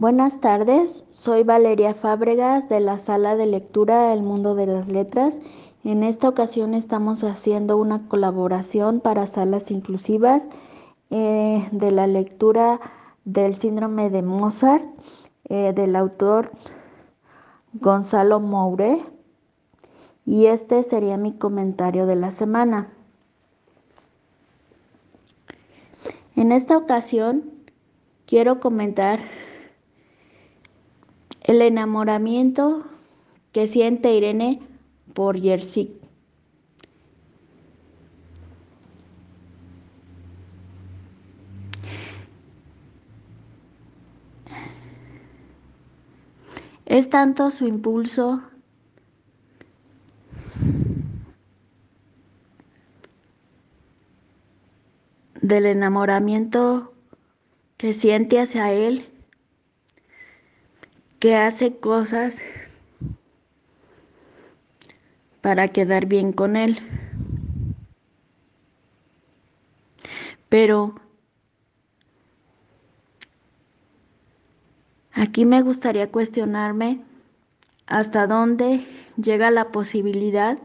Buenas tardes, soy Valeria Fábregas de la sala de lectura El Mundo de las Letras. En esta ocasión estamos haciendo una colaboración para salas inclusivas eh, de la lectura del síndrome de Mozart eh, del autor Gonzalo Moure y este sería mi comentario de la semana. En esta ocasión quiero comentar el enamoramiento que siente Irene por Jersey. Es tanto su impulso del enamoramiento que siente hacia él que hace cosas para quedar bien con él. Pero aquí me gustaría cuestionarme hasta dónde llega la posibilidad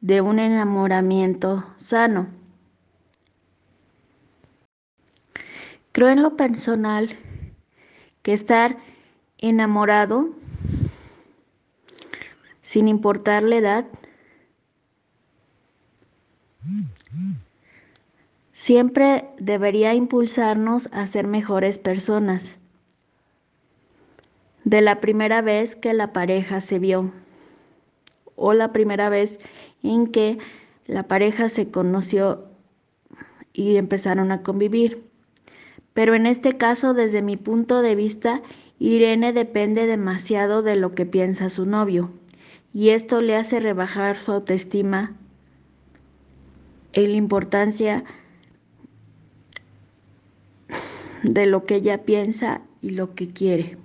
de un enamoramiento sano. Creo en lo personal que estar enamorado, sin importar la edad, siempre debería impulsarnos a ser mejores personas. De la primera vez que la pareja se vio o la primera vez en que la pareja se conoció y empezaron a convivir. Pero en este caso, desde mi punto de vista, Irene depende demasiado de lo que piensa su novio, y esto le hace rebajar su autoestima en la importancia de lo que ella piensa y lo que quiere.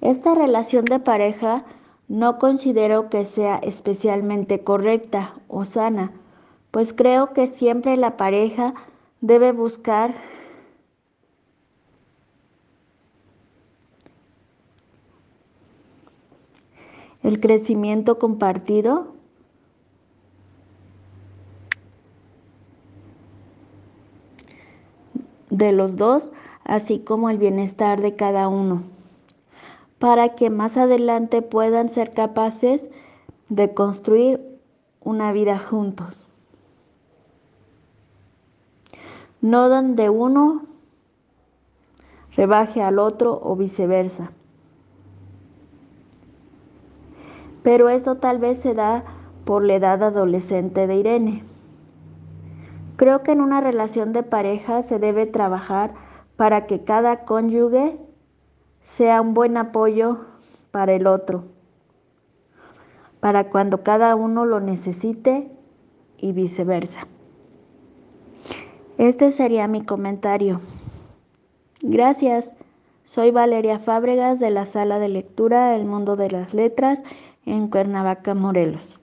Esta relación de pareja no considero que sea especialmente correcta o sana, pues creo que siempre la pareja debe buscar el crecimiento compartido de los dos, así como el bienestar de cada uno, para que más adelante puedan ser capaces de construir una vida juntos. No donde uno rebaje al otro o viceversa. Pero eso tal vez se da por la edad adolescente de Irene. Creo que en una relación de pareja se debe trabajar para que cada cónyuge sea un buen apoyo para el otro, para cuando cada uno lo necesite y viceversa. Este sería mi comentario. Gracias. Soy Valeria Fábregas de la sala de lectura El Mundo de las Letras en Cuernavaca, Morelos.